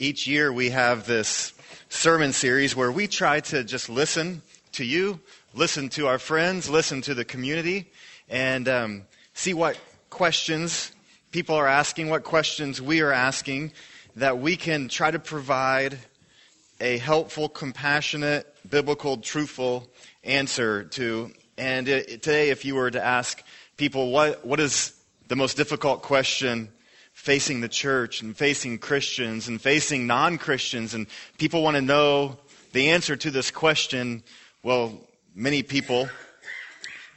Each year we have this sermon series where we try to just listen to you, listen to our friends, listen to the community, and um, see what questions people are asking, what questions we are asking, that we can try to provide a helpful, compassionate, biblical, truthful answer to. And today, if you were to ask people what, what is the most difficult question facing the church and facing Christians and facing non Christians, and people want to know the answer to this question, well, many people,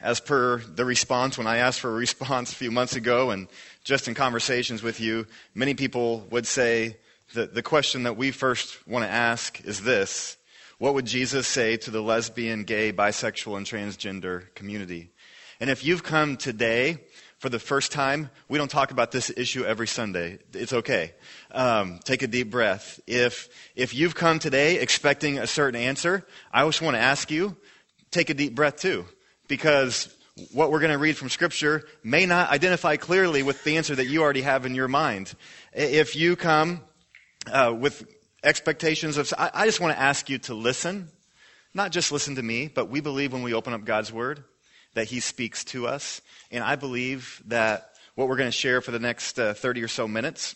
as per the response when I asked for a response a few months ago, and just in conversations with you, many people would say that the question that we first want to ask is this What would Jesus say to the lesbian, gay, bisexual, and transgender community? And if you've come today for the first time, we don't talk about this issue every Sunday. It's okay. Um, take a deep breath. If, if you've come today expecting a certain answer, I just want to ask you, take a deep breath too. Because what we're going to read from Scripture may not identify clearly with the answer that you already have in your mind. If you come uh, with expectations of, I, I just want to ask you to listen. Not just listen to me, but we believe when we open up God's Word that He speaks to us. And I believe that what we're going to share for the next uh, 30 or so minutes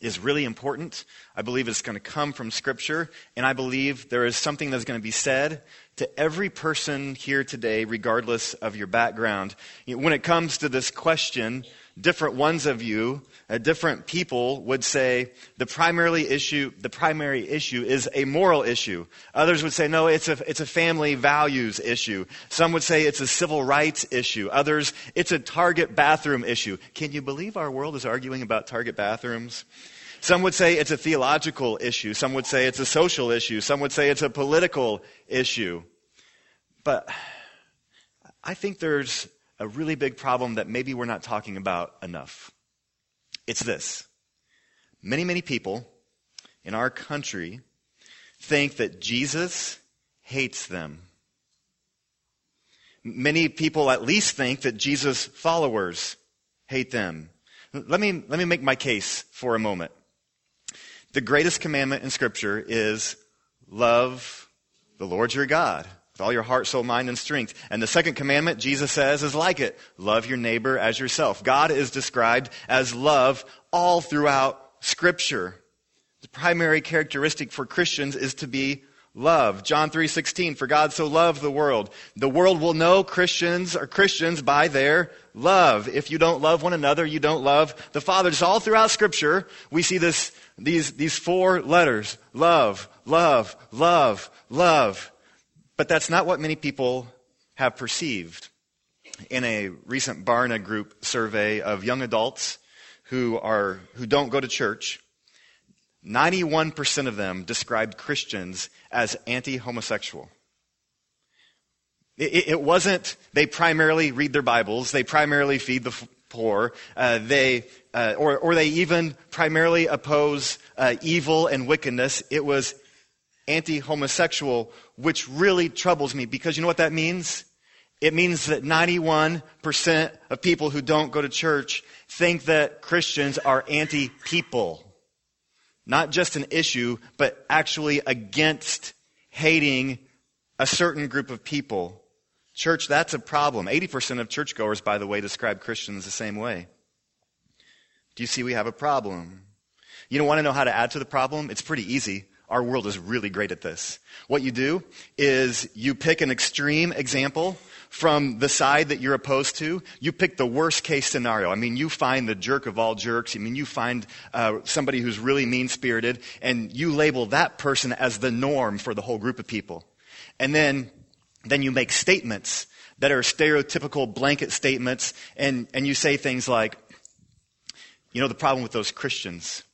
is really important. I believe it's going to come from Scripture, and I believe there is something that's going to be said to every person here today, regardless of your background. When it comes to this question, different ones of you, uh, different people would say the primarily issue, the primary issue is a moral issue. Others would say no, it's a it's a family values issue. Some would say it's a civil rights issue. Others, it's a Target bathroom issue. Can you believe our world is arguing about Target bathrooms? Some would say it's a theological issue. Some would say it's a social issue. Some would say it's a political issue. But I think there's a really big problem that maybe we're not talking about enough. It's this many, many people in our country think that Jesus hates them. Many people at least think that Jesus' followers hate them. Let me, let me make my case for a moment. The greatest commandment in Scripture is love the Lord your God with all your heart, soul, mind, and strength. And the second commandment, Jesus says, is like it. Love your neighbor as yourself. God is described as love all throughout Scripture. The primary characteristic for Christians is to be love. John 3:16 For God so loved the world. The world will know Christians are Christians by their love. If you don't love one another, you don't love the Father. Just all throughout scripture, we see this these these four letters. Love, love, love, love. But that's not what many people have perceived. In a recent Barna Group survey of young adults who, are, who don't go to church, 91% of them described Christians as anti homosexual. It, it, wasn't they primarily read their Bibles, they primarily feed the poor, uh, they, uh, or, or they even primarily oppose uh, evil and wickedness. It was anti homosexual, which really troubles me because you know what that means? It means that 91% of people who don't go to church think that Christians are anti people. Not just an issue, but actually against hating a certain group of people. Church, that's a problem. 80% of churchgoers, by the way, describe Christians the same way. Do you see we have a problem? You don't want to know how to add to the problem? It's pretty easy. Our world is really great at this. What you do is you pick an extreme example from the side that you're opposed to. You pick the worst case scenario. I mean, you find the jerk of all jerks. I mean, you find uh, somebody who's really mean spirited, and you label that person as the norm for the whole group of people. And then, then you make statements that are stereotypical blanket statements, and, and you say things like, you know, the problem with those Christians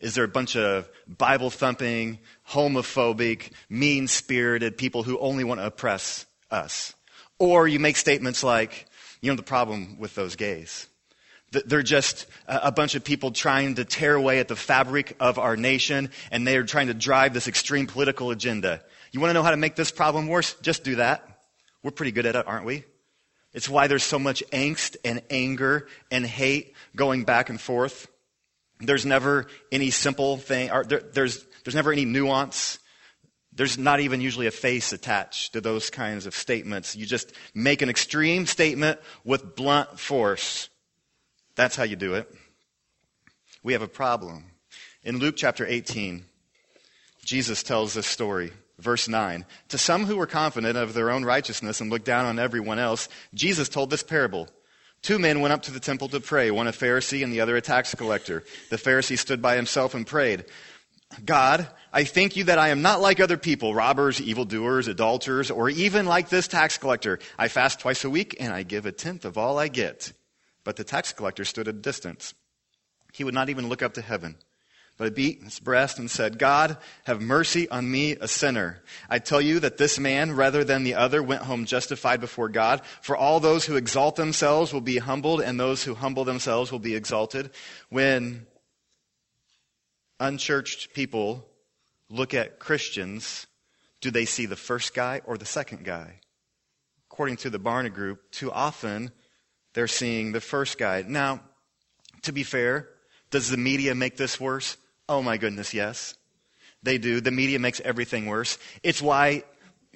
is there a bunch of Bible thumping, homophobic, mean spirited people who only want to oppress us? Or you make statements like, you know, the problem with those gays. They're just a bunch of people trying to tear away at the fabric of our nation, and they are trying to drive this extreme political agenda. You want to know how to make this problem worse? Just do that. We're pretty good at it, aren't we? It's why there's so much angst and anger and hate going back and forth. There's never any simple thing, or there, there's, there's never any nuance. There's not even usually a face attached to those kinds of statements. You just make an extreme statement with blunt force. That's how you do it. We have a problem. In Luke chapter 18, Jesus tells this story. Verse 9 To some who were confident of their own righteousness and looked down on everyone else, Jesus told this parable. Two men went up to the temple to pray, one a Pharisee and the other a tax collector. The Pharisee stood by himself and prayed, God, I thank you that I am not like other people, robbers, evildoers, adulterers, or even like this tax collector. I fast twice a week and I give a tenth of all I get. But the tax collector stood at a distance. He would not even look up to heaven, but beat his breast and said, God, have mercy on me, a sinner. I tell you that this man, rather than the other, went home justified before God. For all those who exalt themselves will be humbled, and those who humble themselves will be exalted. When unchurched people look at Christians, do they see the first guy or the second guy? According to the Barna Group, too often they're seeing the first guy. Now, to be fair, does the media make this worse? Oh my goodness, yes. They do. The media makes everything worse. It's why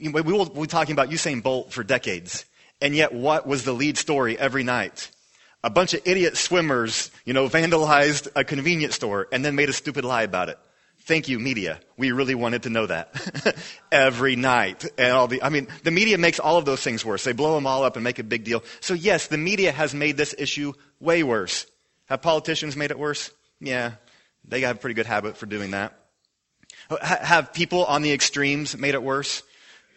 we will be talking about Usain Bolt for decades. And yet, what was the lead story every night? A bunch of idiot swimmers, you know, vandalized a convenience store and then made a stupid lie about it. Thank you, media. We really wanted to know that every night. And all the, I mean, the media makes all of those things worse. They blow them all up and make a big deal. So yes, the media has made this issue way worse. Have politicians made it worse? Yeah, they have a pretty good habit for doing that. Have people on the extremes made it worse?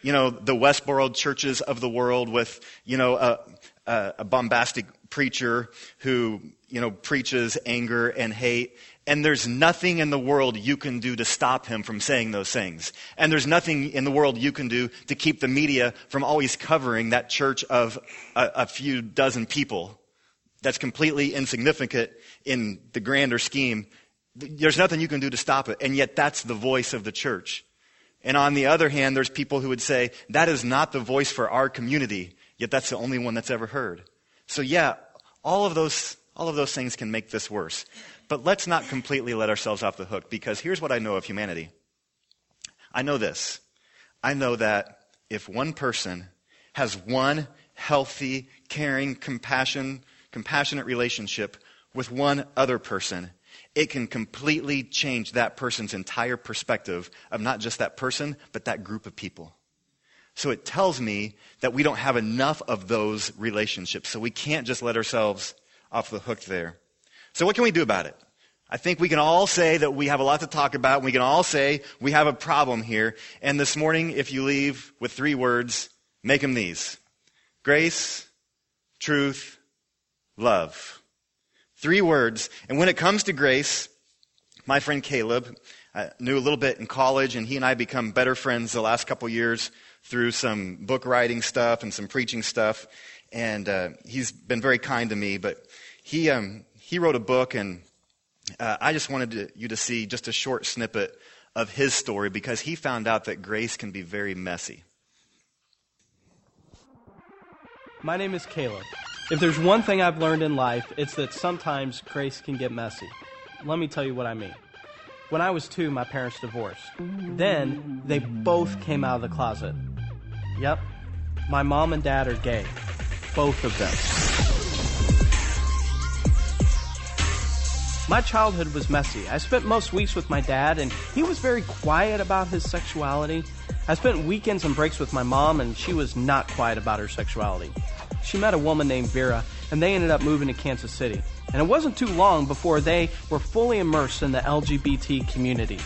You know, the Westboro churches of the world with, you know, a, a, bombastic preacher who, you know, preaches anger and hate and there's nothing in the world you can do to stop him from saying those things. And there's nothing in the world you can do to keep the media from always covering that church of a, a few dozen people that's completely insignificant in the grander scheme. There's nothing you can do to stop it. And yet that's the voice of the church. And on the other hand, there's people who would say, that is not the voice for our community, yet that's the only one that's ever heard. So yeah, all of those, all of those things can make this worse. But let's not completely let ourselves off the hook because here's what I know of humanity. I know this. I know that if one person has one healthy, caring, compassion, compassionate relationship with one other person, it can completely change that person's entire perspective of not just that person, but that group of people. So it tells me that we don't have enough of those relationships. So we can't just let ourselves off the hook there. So what can we do about it? I think we can all say that we have a lot to talk about. We can all say we have a problem here. And this morning, if you leave with three words, make them these. Grace, truth, love. Three words. And when it comes to grace, my friend Caleb I knew a little bit in college, and he and I become better friends the last couple years through some book writing stuff and some preaching stuff. And uh, he's been very kind to me. But he um, he wrote a book, and uh, I just wanted to, you to see just a short snippet of his story because he found out that grace can be very messy. My name is Caleb. If there's one thing I've learned in life, it's that sometimes grace can get messy. Let me tell you what I mean. When I was two, my parents divorced. Then they both came out of the closet. Yep, my mom and dad are gay. Both of them. My childhood was messy. I spent most weeks with my dad, and he was very quiet about his sexuality. I spent weekends and breaks with my mom, and she was not quiet about her sexuality. She met a woman named Vera, and they ended up moving to Kansas City. And it wasn't too long before they were fully immersed in the LGBT community.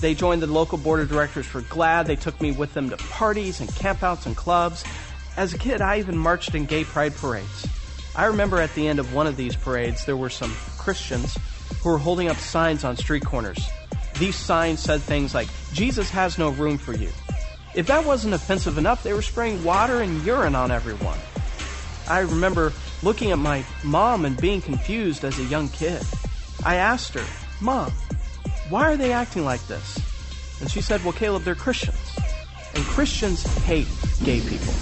They joined the local board of directors for GLAAD. They took me with them to parties and campouts and clubs. As a kid, I even marched in gay pride parades. I remember at the end of one of these parades, there were some Christians who were holding up signs on street corners. These signs said things like, Jesus has no room for you. If that wasn't offensive enough, they were spraying water and urine on everyone. I remember looking at my mom and being confused as a young kid. I asked her, Mom, why are they acting like this? And she said, Well, Caleb, they're Christians. And Christians hate gay people.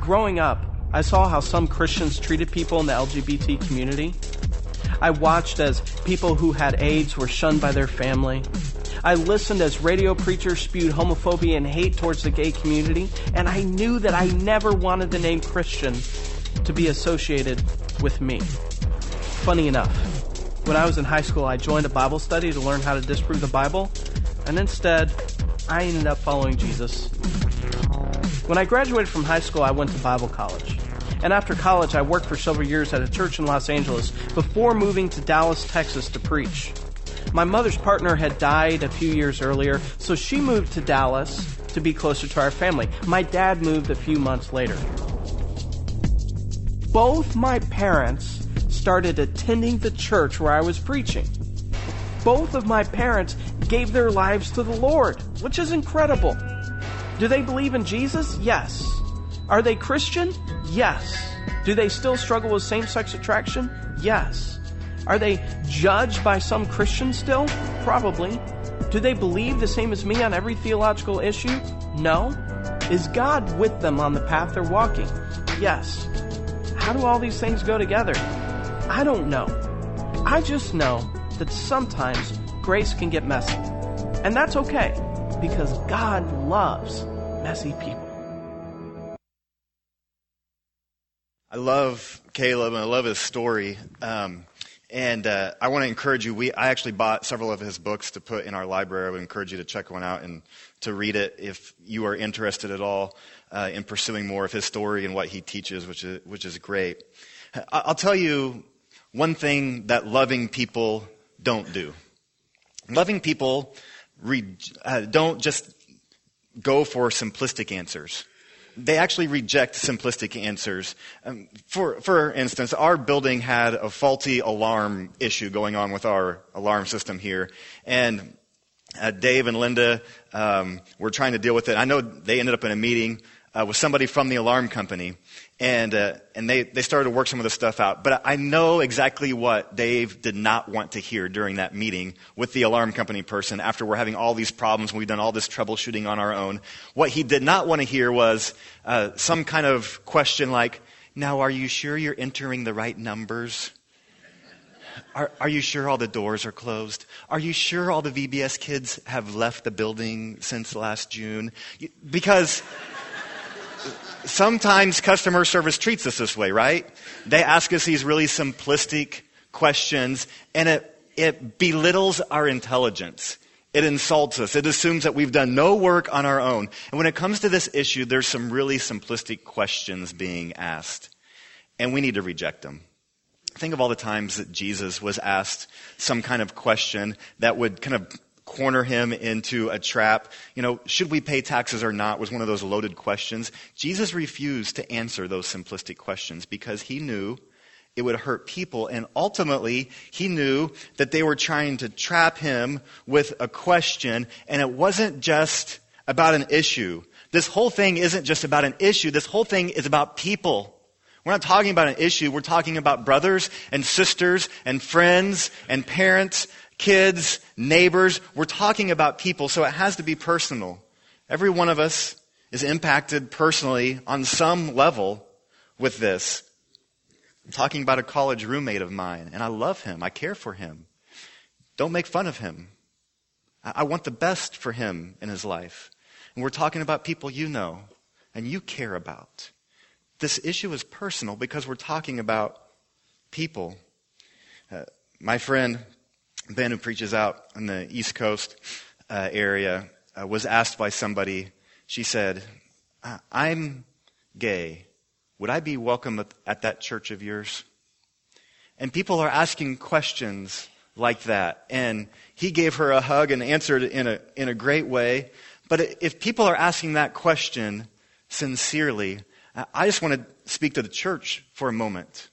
Growing up, I saw how some Christians treated people in the LGBT community. I watched as people who had AIDS were shunned by their family. I listened as radio preachers spewed homophobia and hate towards the gay community, and I knew that I never wanted the name Christian to be associated with me. Funny enough, when I was in high school, I joined a Bible study to learn how to disprove the Bible, and instead, I ended up following Jesus. When I graduated from high school, I went to Bible college. And after college, I worked for several years at a church in Los Angeles before moving to Dallas, Texas to preach. My mother's partner had died a few years earlier, so she moved to Dallas to be closer to our family. My dad moved a few months later. Both my parents started attending the church where I was preaching. Both of my parents gave their lives to the Lord, which is incredible. Do they believe in Jesus? Yes. Are they Christian? Yes. Do they still struggle with same sex attraction? Yes. Are they judged by some Christians still? Probably. Do they believe the same as me on every theological issue? No. Is God with them on the path they're walking? Yes. How do all these things go together? I don't know. I just know that sometimes grace can get messy. And that's okay because God loves messy people. I love Caleb and I love his story. Um, and uh, I want to encourage you. We I actually bought several of his books to put in our library. I would encourage you to check one out and to read it if you are interested at all uh, in pursuing more of his story and what he teaches, which is which is great. I'll tell you one thing that loving people don't do. Loving people re- uh, don't just go for simplistic answers they actually reject simplistic answers. Um, for, for instance, our building had a faulty alarm issue going on with our alarm system here. And uh, Dave and Linda um, were trying to deal with it. I know they ended up in a meeting uh, with somebody from the alarm company, and uh, and they they started to work some of the stuff out. But I know exactly what Dave did not want to hear during that meeting with the alarm company person. After we're having all these problems, and we've done all this troubleshooting on our own. What he did not want to hear was uh, some kind of question like, "Now, are you sure you're entering the right numbers?" Are, are, you sure all the doors are closed? Are you sure all the VBS kids have left the building since last June? Because sometimes customer service treats us this way, right? They ask us these really simplistic questions and it, it belittles our intelligence. It insults us. It assumes that we've done no work on our own. And when it comes to this issue, there's some really simplistic questions being asked. And we need to reject them. Think of all the times that Jesus was asked some kind of question that would kind of corner him into a trap. You know, should we pay taxes or not was one of those loaded questions. Jesus refused to answer those simplistic questions because he knew it would hurt people. And ultimately, he knew that they were trying to trap him with a question. And it wasn't just about an issue. This whole thing isn't just about an issue. This whole thing is about people. We're not talking about an issue. We're talking about brothers and sisters and friends and parents kids, neighbors. We're talking about people, so it has to be personal. Every one of us is impacted personally on some level with this. I'm talking about a college roommate of mine, and I love him. I care for him. Don't make fun of him. I want the best for him in his life. And we're talking about people you know and you care about. This issue is personal because we're talking about people. Uh, my friend Ben, who preaches out on the East Coast uh, area, uh, was asked by somebody, she said, I'm gay. Would I be welcome at, at that church of yours? And people are asking questions like that. And he gave her a hug and answered in a, in a great way. But if people are asking that question sincerely, I just want to speak to the church for a moment.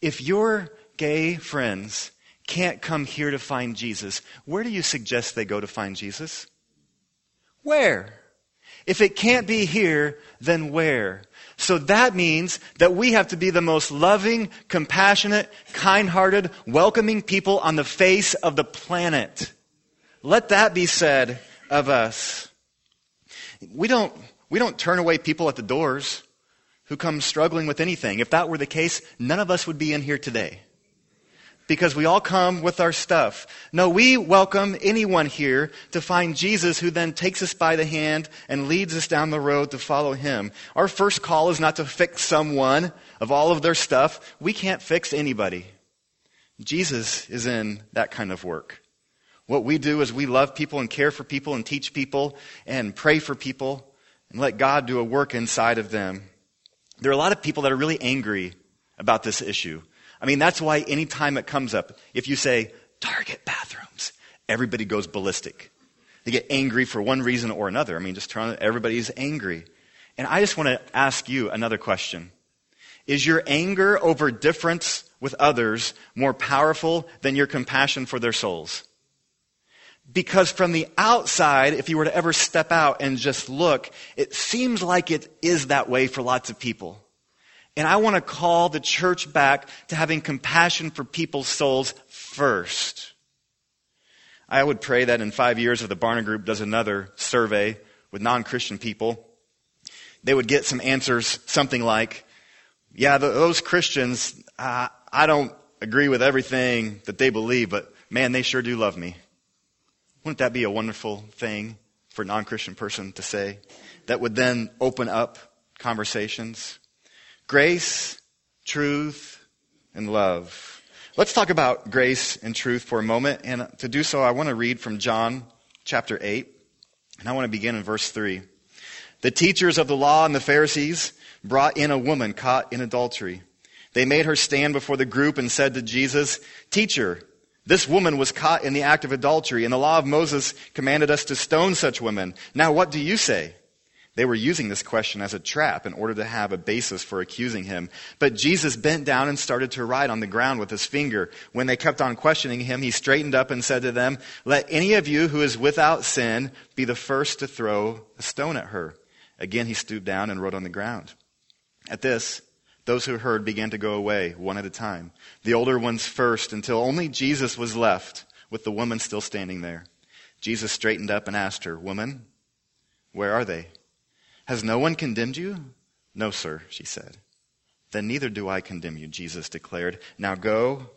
If your gay friends can't come here to find Jesus, where do you suggest they go to find Jesus? Where? If it can't be here, then where? So that means that we have to be the most loving, compassionate, kind-hearted, welcoming people on the face of the planet. Let that be said of us. We don't, we don't turn away people at the doors who come struggling with anything. If that were the case, none of us would be in here today. Because we all come with our stuff. No, we welcome anyone here to find Jesus who then takes us by the hand and leads us down the road to follow him. Our first call is not to fix someone of all of their stuff. We can't fix anybody. Jesus is in that kind of work. What we do is we love people and care for people and teach people and pray for people and let God do a work inside of them. There are a lot of people that are really angry about this issue. I mean, that's why anytime it comes up, if you say, target bathrooms, everybody goes ballistic. They get angry for one reason or another. I mean, just turn on, everybody's angry. And I just want to ask you another question. Is your anger over difference with others more powerful than your compassion for their souls? Because from the outside, if you were to ever step out and just look, it seems like it is that way for lots of people. And I want to call the church back to having compassion for people's souls first. I would pray that in five years, if the Barna Group does another survey with non Christian people, they would get some answers, something like, Yeah, those Christians, uh, I don't agree with everything that they believe, but man, they sure do love me. Wouldn't that be a wonderful thing for a non Christian person to say? That would then open up conversations. Grace, truth, and love. Let's talk about grace and truth for a moment. And to do so, I want to read from John chapter 8. And I want to begin in verse 3. The teachers of the law and the Pharisees brought in a woman caught in adultery. They made her stand before the group and said to Jesus, Teacher, this woman was caught in the act of adultery, and the law of Moses commanded us to stone such women. Now, what do you say? They were using this question as a trap in order to have a basis for accusing him. But Jesus bent down and started to write on the ground with his finger. When they kept on questioning him, he straightened up and said to them, Let any of you who is without sin be the first to throw a stone at her. Again, he stooped down and wrote on the ground. At this, those who heard began to go away, one at a time. The older ones first, until only Jesus was left, with the woman still standing there. Jesus straightened up and asked her, Woman, where are they? Has no one condemned you? No, sir, she said. Then neither do I condemn you, Jesus declared. Now go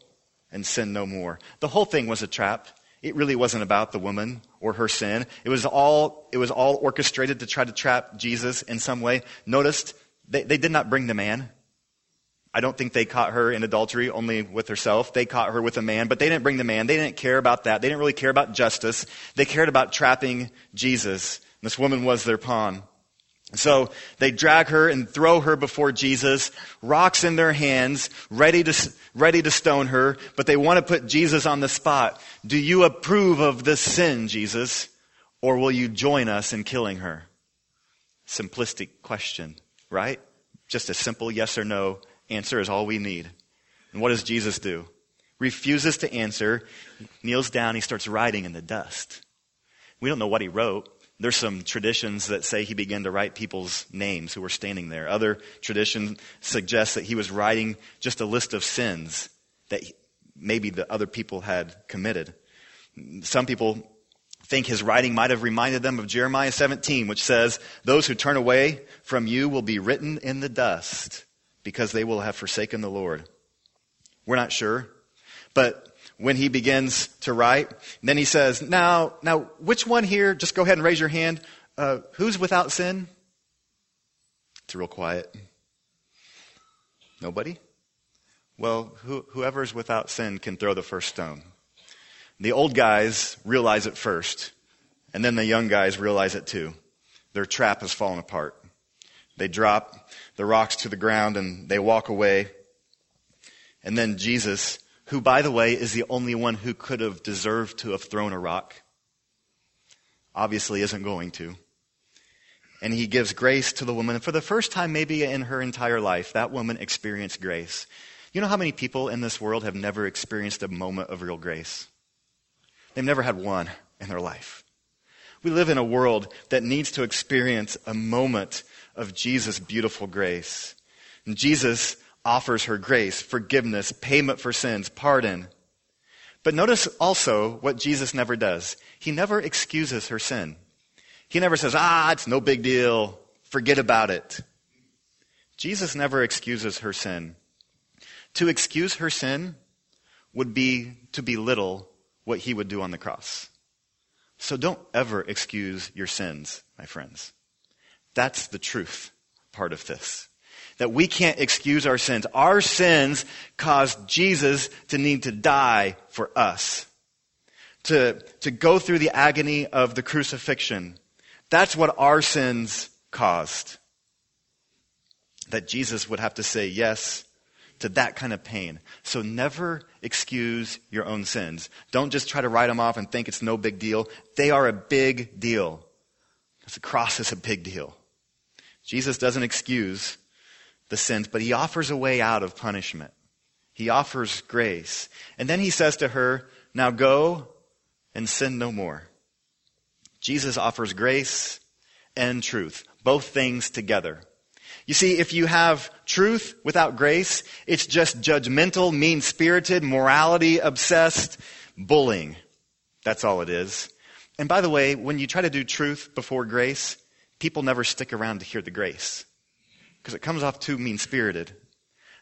and sin no more. The whole thing was a trap. It really wasn't about the woman or her sin. It was all, it was all orchestrated to try to trap Jesus in some way. Notice they, they did not bring the man. I don't think they caught her in adultery only with herself. They caught her with a man, but they didn't bring the man. They didn't care about that. They didn't really care about justice. They cared about trapping Jesus. This woman was their pawn. So they drag her and throw her before Jesus, rocks in their hands, ready to, ready to stone her, but they want to put Jesus on the spot. Do you approve of this sin, Jesus, or will you join us in killing her? Simplistic question, right? Just a simple yes or no answer is all we need. And what does Jesus do? Refuses to answer, kneels down, he starts writing in the dust. We don't know what he wrote. There's some traditions that say he began to write people's names who were standing there. Other tradition suggests that he was writing just a list of sins that maybe the other people had committed. Some people think his writing might have reminded them of Jeremiah 17, which says, Those who turn away from you will be written in the dust because they will have forsaken the Lord. We're not sure. But when he begins to write, then he says, Now, now, which one here, just go ahead and raise your hand, uh, who's without sin? It's real quiet. Nobody? Well, who, whoever's without sin can throw the first stone. The old guys realize it first, and then the young guys realize it too. Their trap has fallen apart. They drop the rocks to the ground and they walk away. And then Jesus, who, by the way, is the only one who could have deserved to have thrown a rock, obviously isn't going to. And he gives grace to the woman. And for the first time, maybe in her entire life, that woman experienced grace. You know how many people in this world have never experienced a moment of real grace? They've never had one in their life. We live in a world that needs to experience a moment of Jesus' beautiful grace. And Jesus offers her grace, forgiveness, payment for sins, pardon. But notice also what Jesus never does. He never excuses her sin. He never says, ah, it's no big deal. Forget about it. Jesus never excuses her sin. To excuse her sin would be to belittle what he would do on the cross. So don't ever excuse your sins, my friends. That's the truth part of this. That we can't excuse our sins. Our sins caused Jesus to need to die for us. To, to go through the agony of the crucifixion. That's what our sins caused. That Jesus would have to say yes to that kind of pain. So never excuse your own sins. Don't just try to write them off and think it's no big deal. They are a big deal. The cross is a big deal. Jesus doesn't excuse the sins, but he offers a way out of punishment. He offers grace. And then he says to her, Now go and sin no more. Jesus offers grace and truth, both things together. You see, if you have truth without grace, it's just judgmental, mean spirited, morality obsessed bullying. That's all it is. And by the way, when you try to do truth before grace, people never stick around to hear the grace because it comes off too mean spirited.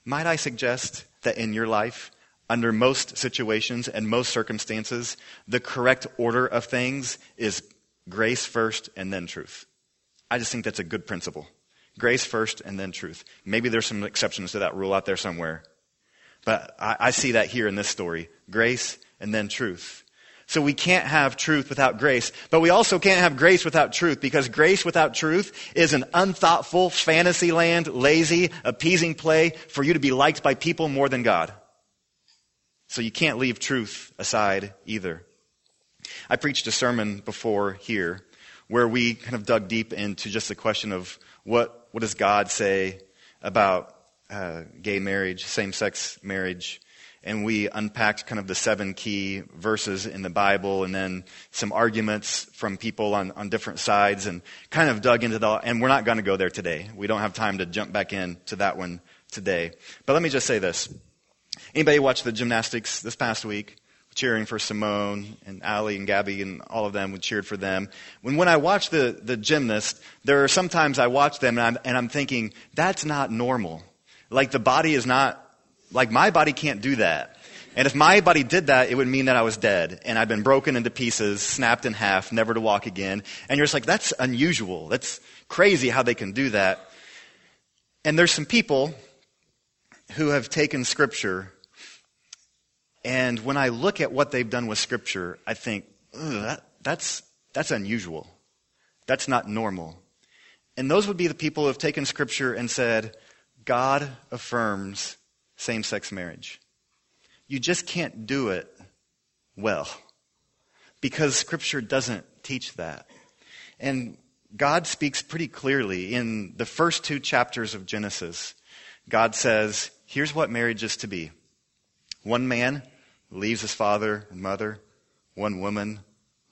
Might I suggest that in your life, under most situations and most circumstances, the correct order of things is grace first and then truth? I just think that's a good principle. Grace first and then truth. Maybe there's some exceptions to that rule out there somewhere. But I, I see that here in this story. Grace and then truth. So we can't have truth without grace, but we also can't have grace without truth because grace without truth is an unthoughtful, fantasy land, lazy, appeasing play for you to be liked by people more than God. So you can't leave truth aside either. I preached a sermon before here where we kind of dug deep into just the question of what, what does God say about uh, gay marriage, same sex marriage, and we unpacked kind of the seven key verses in the Bible and then some arguments from people on, on different sides and kind of dug into the, and we're not going to go there today. We don't have time to jump back into that one today. But let me just say this. Anybody watch the gymnastics this past week? Cheering for Simone and Aly and Gabby and all of them, we cheered for them. When, when I watch the, the gymnast, there are sometimes I watch them and I'm, and I'm thinking, that's not normal. Like the body is not like my body can't do that. And if my body did that, it would mean that I was dead and I'd been broken into pieces, snapped in half, never to walk again. And you're just like, that's unusual. That's crazy how they can do that. And there's some people who have taken scripture and when I look at what they've done with scripture, I think, that, that's, that's unusual. That's not normal. And those would be the people who have taken scripture and said, God affirms same sex marriage. You just can't do it well because Scripture doesn't teach that. And God speaks pretty clearly in the first two chapters of Genesis. God says, here's what marriage is to be one man leaves his father and mother, one woman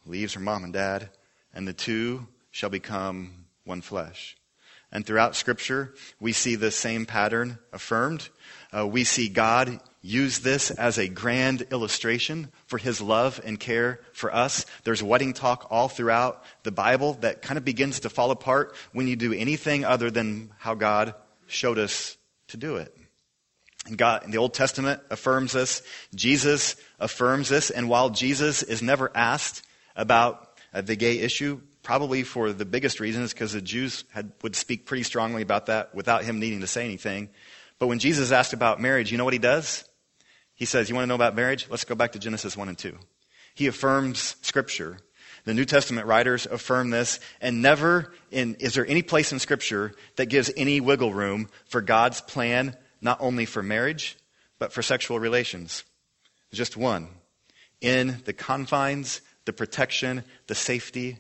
leaves her mom and dad, and the two shall become one flesh. And throughout Scripture, we see the same pattern affirmed. Uh, we see God use this as a grand illustration for his love and care for us. There's wedding talk all throughout the Bible that kind of begins to fall apart when you do anything other than how God showed us to do it. And God, in the Old Testament affirms this. Jesus affirms this. And while Jesus is never asked about uh, the gay issue, probably for the biggest reason is because the Jews had, would speak pretty strongly about that without him needing to say anything. But when Jesus asked about marriage, you know what he does? He says, You want to know about marriage? Let's go back to Genesis 1 and 2. He affirms Scripture. The New Testament writers affirm this, and never in, is there any place in Scripture that gives any wiggle room for God's plan, not only for marriage, but for sexual relations. Just one. In the confines, the protection, the safety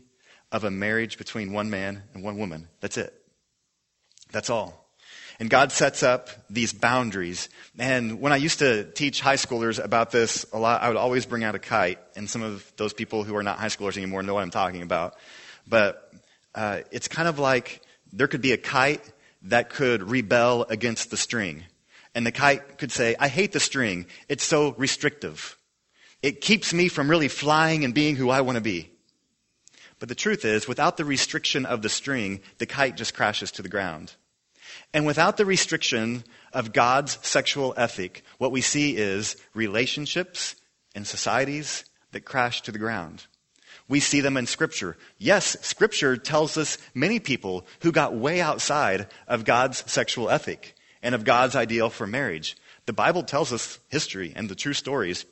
of a marriage between one man and one woman. That's it. That's all. And God sets up these boundaries. And when I used to teach high schoolers about this a lot, I would always bring out a kite. And some of those people who are not high schoolers anymore know what I'm talking about. But uh, it's kind of like there could be a kite that could rebel against the string. And the kite could say, I hate the string. It's so restrictive. It keeps me from really flying and being who I want to be. But the truth is, without the restriction of the string, the kite just crashes to the ground. And without the restriction of God's sexual ethic, what we see is relationships and societies that crash to the ground. We see them in Scripture. Yes, Scripture tells us many people who got way outside of God's sexual ethic and of God's ideal for marriage. The Bible tells us history and the true stories,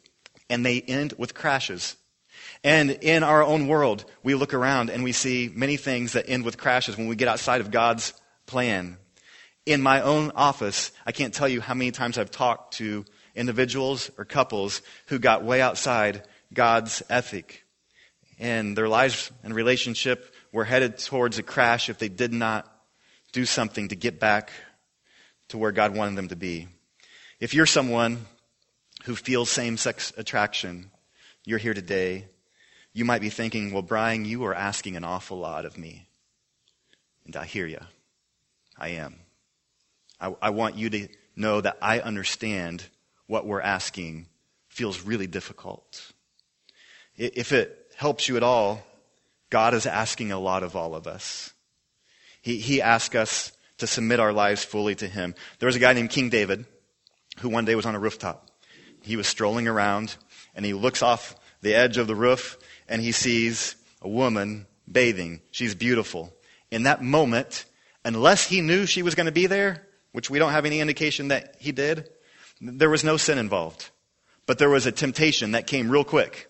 and they end with crashes. And in our own world, we look around and we see many things that end with crashes when we get outside of God's plan. In my own office, I can't tell you how many times I've talked to individuals or couples who got way outside God's ethic. And their lives and relationship were headed towards a crash if they did not do something to get back to where God wanted them to be. If you're someone who feels same sex attraction, you're here today. You might be thinking, well, Brian, you are asking an awful lot of me. And I hear you. I am. I, I want you to know that I understand what we're asking feels really difficult. If it helps you at all, God is asking a lot of all of us. He, he asks us to submit our lives fully to Him. There was a guy named King David who one day was on a rooftop. He was strolling around and he looks off the edge of the roof and he sees a woman bathing. She's beautiful. In that moment, unless he knew she was going to be there, which we don't have any indication that he did, there was no sin involved. But there was a temptation that came real quick.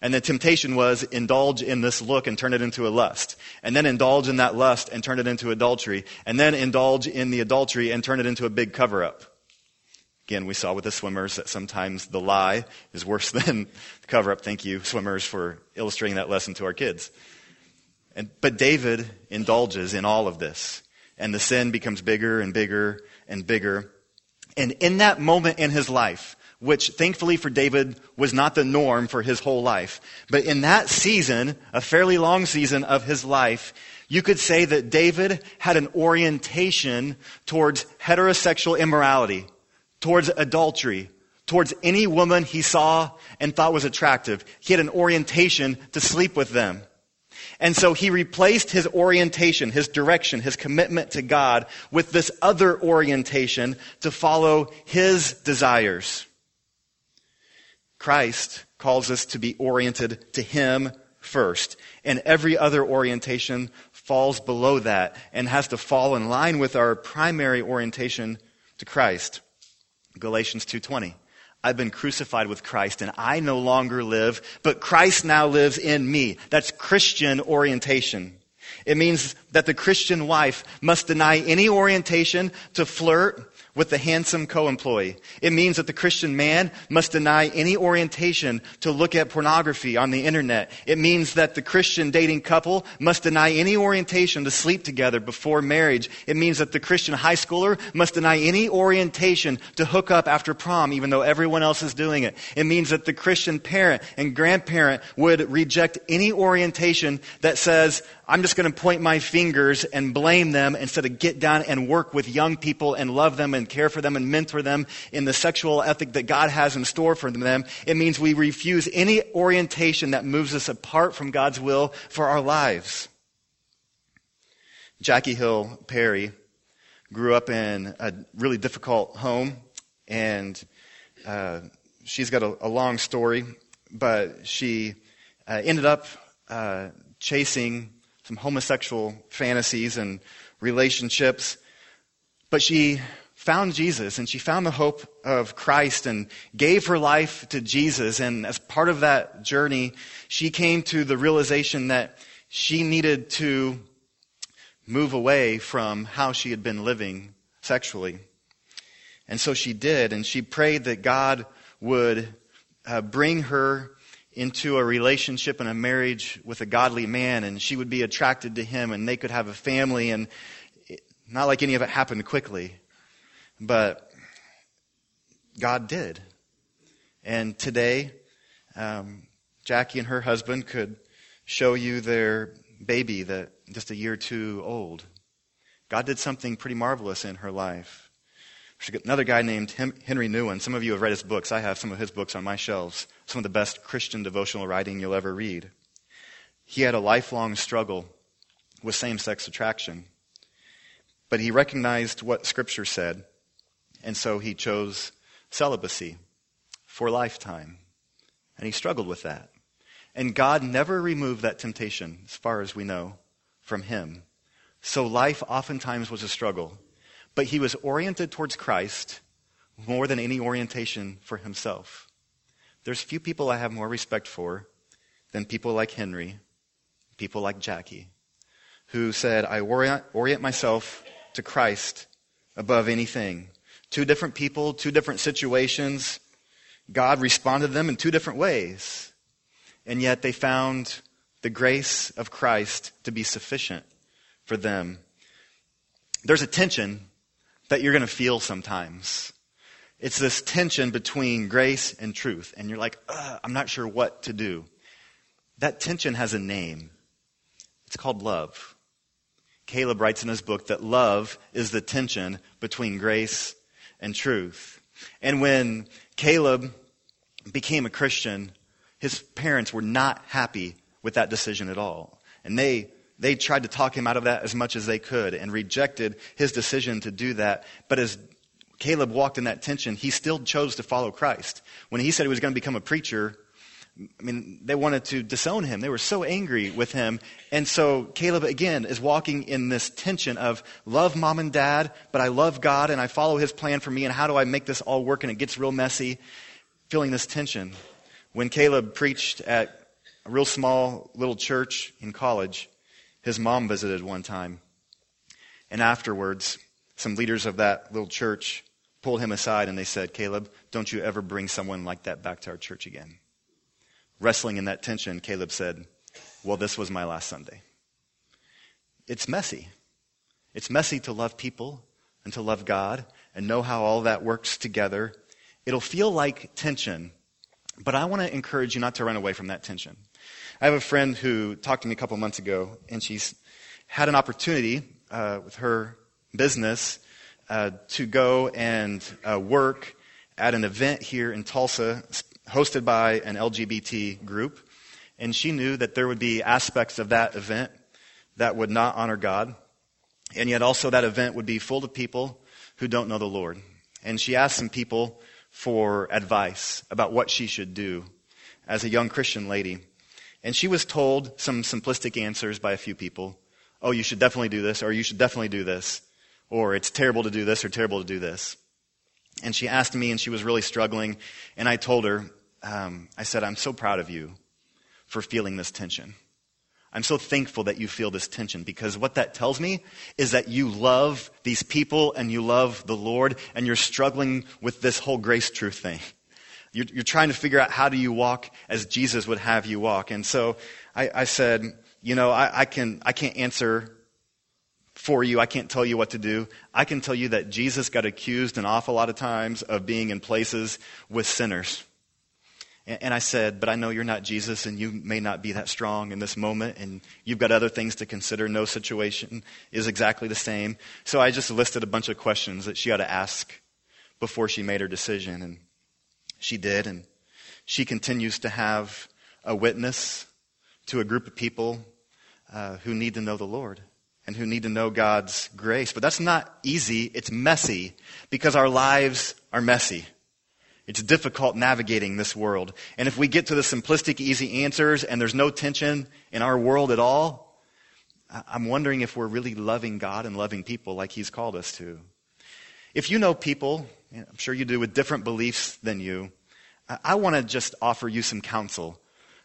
And the temptation was indulge in this look and turn it into a lust. And then indulge in that lust and turn it into adultery. And then indulge in the adultery and turn it into a big cover up. Again, we saw with the swimmers that sometimes the lie is worse than the cover up. Thank you, swimmers, for illustrating that lesson to our kids. And, but David indulges in all of this. And the sin becomes bigger and bigger and bigger. And in that moment in his life, which thankfully for David was not the norm for his whole life. But in that season, a fairly long season of his life, you could say that David had an orientation towards heterosexual immorality, towards adultery, towards any woman he saw and thought was attractive. He had an orientation to sleep with them. And so he replaced his orientation, his direction, his commitment to God with this other orientation to follow his desires. Christ calls us to be oriented to Him first. And every other orientation falls below that and has to fall in line with our primary orientation to Christ. Galatians 2:20. I've been crucified with Christ and I no longer live, but Christ now lives in me. That's Christian orientation. It means that the Christian wife must deny any orientation to flirt with the handsome co-employee. It means that the Christian man must deny any orientation to look at pornography on the internet. It means that the Christian dating couple must deny any orientation to sleep together before marriage. It means that the Christian high schooler must deny any orientation to hook up after prom even though everyone else is doing it. It means that the Christian parent and grandparent would reject any orientation that says, I'm just going to point my fingers and blame them instead of get down and work with young people and love them and care for them and mentor them in the sexual ethic that God has in store for them. It means we refuse any orientation that moves us apart from God's will for our lives. Jackie Hill Perry grew up in a really difficult home, and uh, she's got a, a, long story, but she uh, ended up uh, chasing some homosexual fantasies and relationships. But she found Jesus and she found the hope of Christ and gave her life to Jesus. And as part of that journey, she came to the realization that she needed to move away from how she had been living sexually. And so she did, and she prayed that God would uh, bring her into a relationship and a marriage with a godly man, and she would be attracted to him, and they could have a family. And it, not like any of it happened quickly, but God did. And today, um, Jackie and her husband could show you their baby that just a year or two old. God did something pretty marvelous in her life. Another guy named Henry Nouwen. Some of you have read his books. I have some of his books on my shelves. Some of the best Christian devotional writing you'll ever read. He had a lifelong struggle with same sex attraction. But he recognized what Scripture said, and so he chose celibacy for lifetime. And he struggled with that. And God never removed that temptation, as far as we know, from him. So life oftentimes was a struggle. But he was oriented towards Christ more than any orientation for himself. There's few people I have more respect for than people like Henry, people like Jackie, who said, I orient, orient myself to Christ above anything. Two different people, two different situations. God responded to them in two different ways. And yet they found the grace of Christ to be sufficient for them. There's a tension that you're going to feel sometimes. It's this tension between grace and truth. And you're like, I'm not sure what to do. That tension has a name. It's called love. Caleb writes in his book that love is the tension between grace and truth. And when Caleb became a Christian, his parents were not happy with that decision at all. And they, they tried to talk him out of that as much as they could and rejected his decision to do that. But as Caleb walked in that tension, he still chose to follow Christ. When he said he was going to become a preacher, I mean, they wanted to disown him. They were so angry with him. And so Caleb, again, is walking in this tension of love mom and dad, but I love God and I follow his plan for me, and how do I make this all work? And it gets real messy, feeling this tension. When Caleb preached at a real small little church in college, his mom visited one time. And afterwards, some leaders of that little church pulled him aside and they said, Caleb, don't you ever bring someone like that back to our church again. Wrestling in that tension, Caleb said, Well, this was my last Sunday. It's messy. It's messy to love people and to love God and know how all that works together. It'll feel like tension, but I want to encourage you not to run away from that tension. I have a friend who talked to me a couple months ago, and she's had an opportunity uh, with her business uh, to go and uh, work at an event here in Tulsa hosted by an LGBT group, and she knew that there would be aspects of that event that would not honor God, and yet also that event would be full of people who don't know the Lord. And she asked some people for advice about what she should do as a young Christian lady. And she was told some simplistic answers by a few people. Oh, you should definitely do this, or you should definitely do this, or it's terrible to do this, or terrible to do this. And she asked me, and she was really struggling. And I told her, um, I said, I'm so proud of you for feeling this tension. I'm so thankful that you feel this tension because what that tells me is that you love these people and you love the Lord and you're struggling with this whole grace truth thing. You're, you're trying to figure out how do you walk as Jesus would have you walk. And so I, I said, you know, I, I, can, I can't answer for you. I can't tell you what to do. I can tell you that Jesus got accused an awful lot of times of being in places with sinners. And I said, But I know you're not Jesus, and you may not be that strong in this moment, and you've got other things to consider. No situation is exactly the same. So I just listed a bunch of questions that she ought to ask before she made her decision. And she did. And she continues to have a witness to a group of people uh, who need to know the Lord and who need to know God's grace. But that's not easy, it's messy because our lives are messy. It's difficult navigating this world. And if we get to the simplistic, easy answers and there's no tension in our world at all, I'm wondering if we're really loving God and loving people like He's called us to. If you know people, I'm sure you do, with different beliefs than you, I want to just offer you some counsel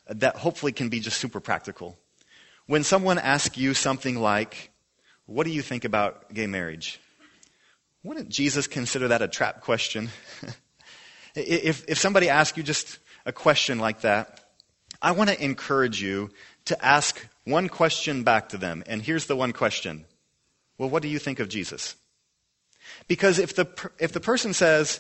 that hopefully can be just super practical. When someone asks you something like, What do you think about gay marriage? Wouldn't Jesus consider that a trap question? If, if somebody asks you just a question like that, I want to encourage you to ask one question back to them. And here's the one question Well, what do you think of Jesus? Because if the, if the person says,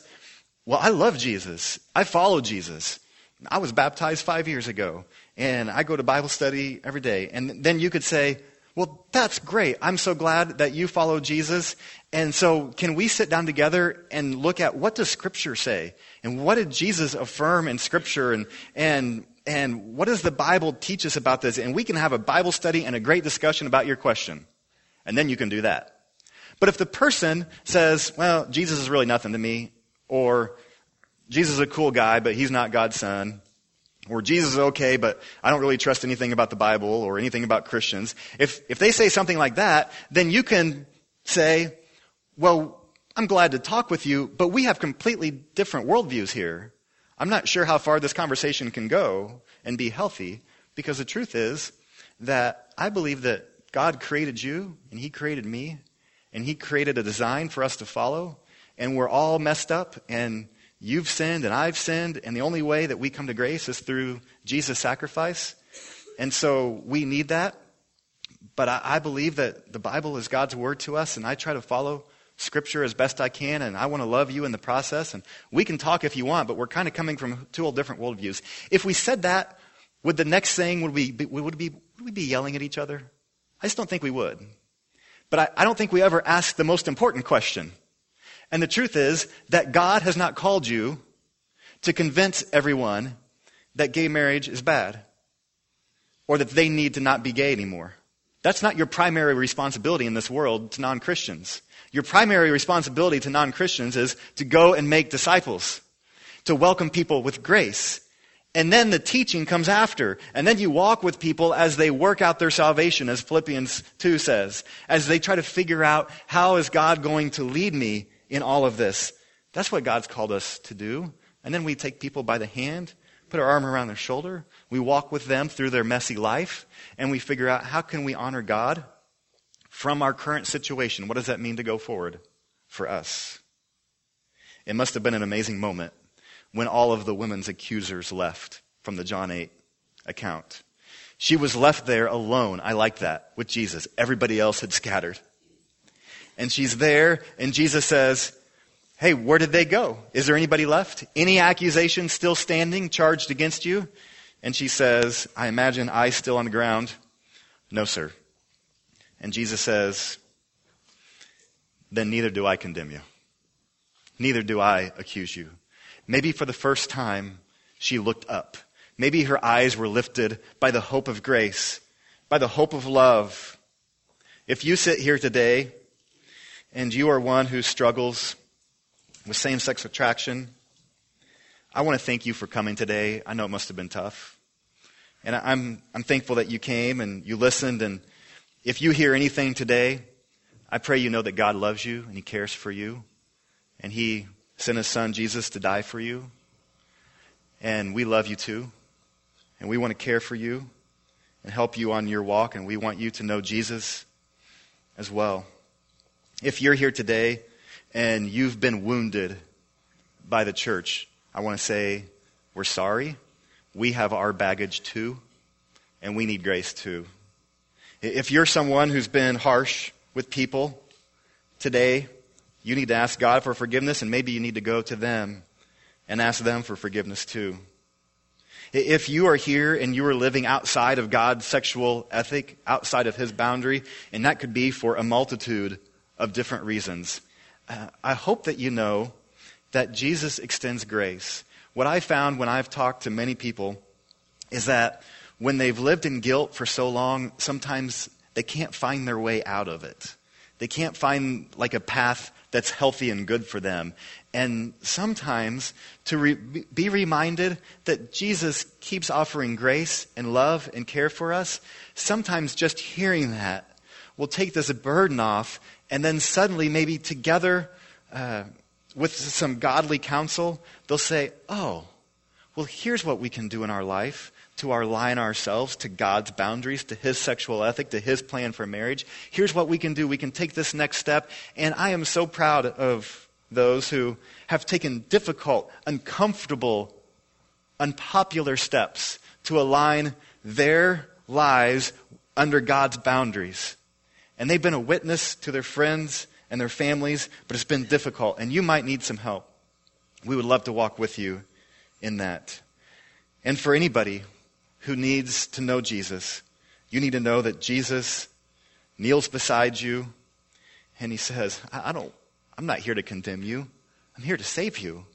Well, I love Jesus, I follow Jesus, I was baptized five years ago, and I go to Bible study every day, and then you could say, well, that's great. I'm so glad that you follow Jesus. And so can we sit down together and look at what does Scripture say? And what did Jesus affirm in Scripture? And, and, and what does the Bible teach us about this? And we can have a Bible study and a great discussion about your question. And then you can do that. But if the person says, well, Jesus is really nothing to me, or Jesus is a cool guy, but he's not God's son, or Jesus is okay, but I don't really trust anything about the Bible or anything about Christians. If, if they say something like that, then you can say, well, I'm glad to talk with you, but we have completely different worldviews here. I'm not sure how far this conversation can go and be healthy because the truth is that I believe that God created you and He created me and He created a design for us to follow and we're all messed up and you've sinned and I've sinned and the only way that we come to grace is through Jesus' sacrifice. And so we need that. But I, I believe that the Bible is God's word to us and I try to follow Scripture as best I can, and I want to love you in the process. And we can talk if you want, but we're kind of coming from two different worldviews. If we said that, would the next thing would we be, would we, would we be yelling at each other? I just don't think we would. But I, I don't think we ever ask the most important question. And the truth is that God has not called you to convince everyone that gay marriage is bad or that they need to not be gay anymore. That's not your primary responsibility in this world to non Christians. Your primary responsibility to non Christians is to go and make disciples, to welcome people with grace. And then the teaching comes after. And then you walk with people as they work out their salvation, as Philippians 2 says, as they try to figure out how is God going to lead me in all of this. That's what God's called us to do. And then we take people by the hand, put our arm around their shoulder, we walk with them through their messy life, and we figure out how can we honor God from our current situation. What does that mean to go forward for us? It must have been an amazing moment when all of the women's accusers left from the John 8 account. She was left there alone. I like that with Jesus. Everybody else had scattered. And she's there, and Jesus says, Hey, where did they go? Is there anybody left? Any accusation still standing, charged against you? And she says, I imagine eyes still on the ground. No, sir. And Jesus says, Then neither do I condemn you. Neither do I accuse you. Maybe for the first time, she looked up. Maybe her eyes were lifted by the hope of grace, by the hope of love. If you sit here today and you are one who struggles with same sex attraction, I want to thank you for coming today. I know it must have been tough. And I'm, I'm thankful that you came and you listened and if you hear anything today, I pray you know that God loves you and He cares for you. And He sent His Son, Jesus, to die for you. And we love you too. And we want to care for you and help you on your walk. And we want you to know Jesus as well. If you're here today and you've been wounded by the church, I want to say we're sorry. We have our baggage too. And we need grace too. If you're someone who's been harsh with people today, you need to ask God for forgiveness, and maybe you need to go to them and ask them for forgiveness too. If you are here and you are living outside of God's sexual ethic, outside of His boundary, and that could be for a multitude of different reasons, uh, I hope that you know that Jesus extends grace. What I found when I've talked to many people is that when they've lived in guilt for so long, sometimes they can't find their way out of it. They can't find like a path that's healthy and good for them. And sometimes to re- be reminded that Jesus keeps offering grace and love and care for us, sometimes just hearing that will take this burden off. And then suddenly, maybe together uh, with some godly counsel, they'll say, Oh, well, here's what we can do in our life to align ourselves to God's boundaries, to His sexual ethic, to His plan for marriage. Here's what we can do. We can take this next step. And I am so proud of those who have taken difficult, uncomfortable, unpopular steps to align their lives under God's boundaries. And they've been a witness to their friends and their families, but it's been difficult. And you might need some help. We would love to walk with you in that. And for anybody who needs to know Jesus, you need to know that Jesus kneels beside you and he says, I, don't, I'm not here to condemn you. I'm here to save you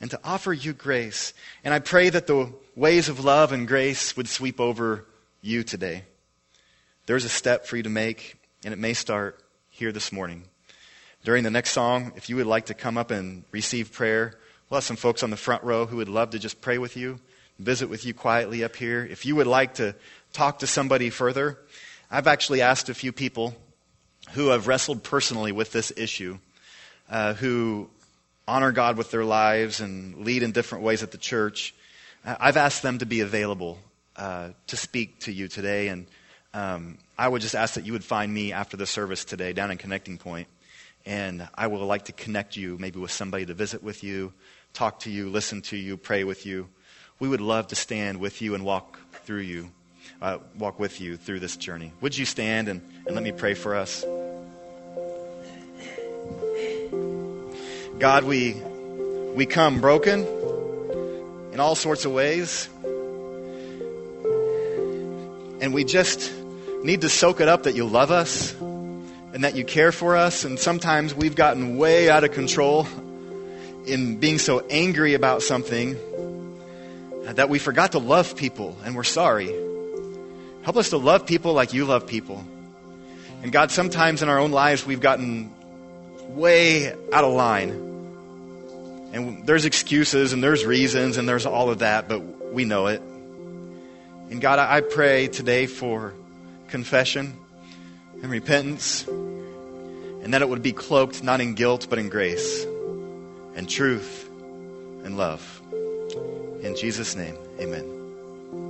and to offer you grace. And I pray that the ways of love and grace would sweep over you today. There's a step for you to make, and it may start here this morning. during the next song, if you would like to come up and receive prayer, we'll have some folks on the front row who would love to just pray with you, visit with you quietly up here. If you would like to talk to somebody further, I've actually asked a few people who have wrestled personally with this issue, uh, who honor God with their lives and lead in different ways at the church. Uh, I've asked them to be available uh, to speak to you today, and um, I would just ask that you would find me after the service today down in Connecting Point, and I would like to connect you maybe with somebody to visit with you, talk to you, listen to you, pray with you. We would love to stand with you and walk through you, uh, walk with you through this journey. Would you stand and, and let me pray for us? God, we, we come broken in all sorts of ways. And we just need to soak it up that you love us and that you care for us. And sometimes we've gotten way out of control in being so angry about something that we forgot to love people, and we're sorry. Help us to love people like you love people. And God, sometimes in our own lives we've gotten way out of line. And there's excuses and there's reasons and there's all of that, but we know it. And God, I pray today for confession and repentance, and that it would be cloaked not in guilt, but in grace and truth and love. In Jesus' name, amen.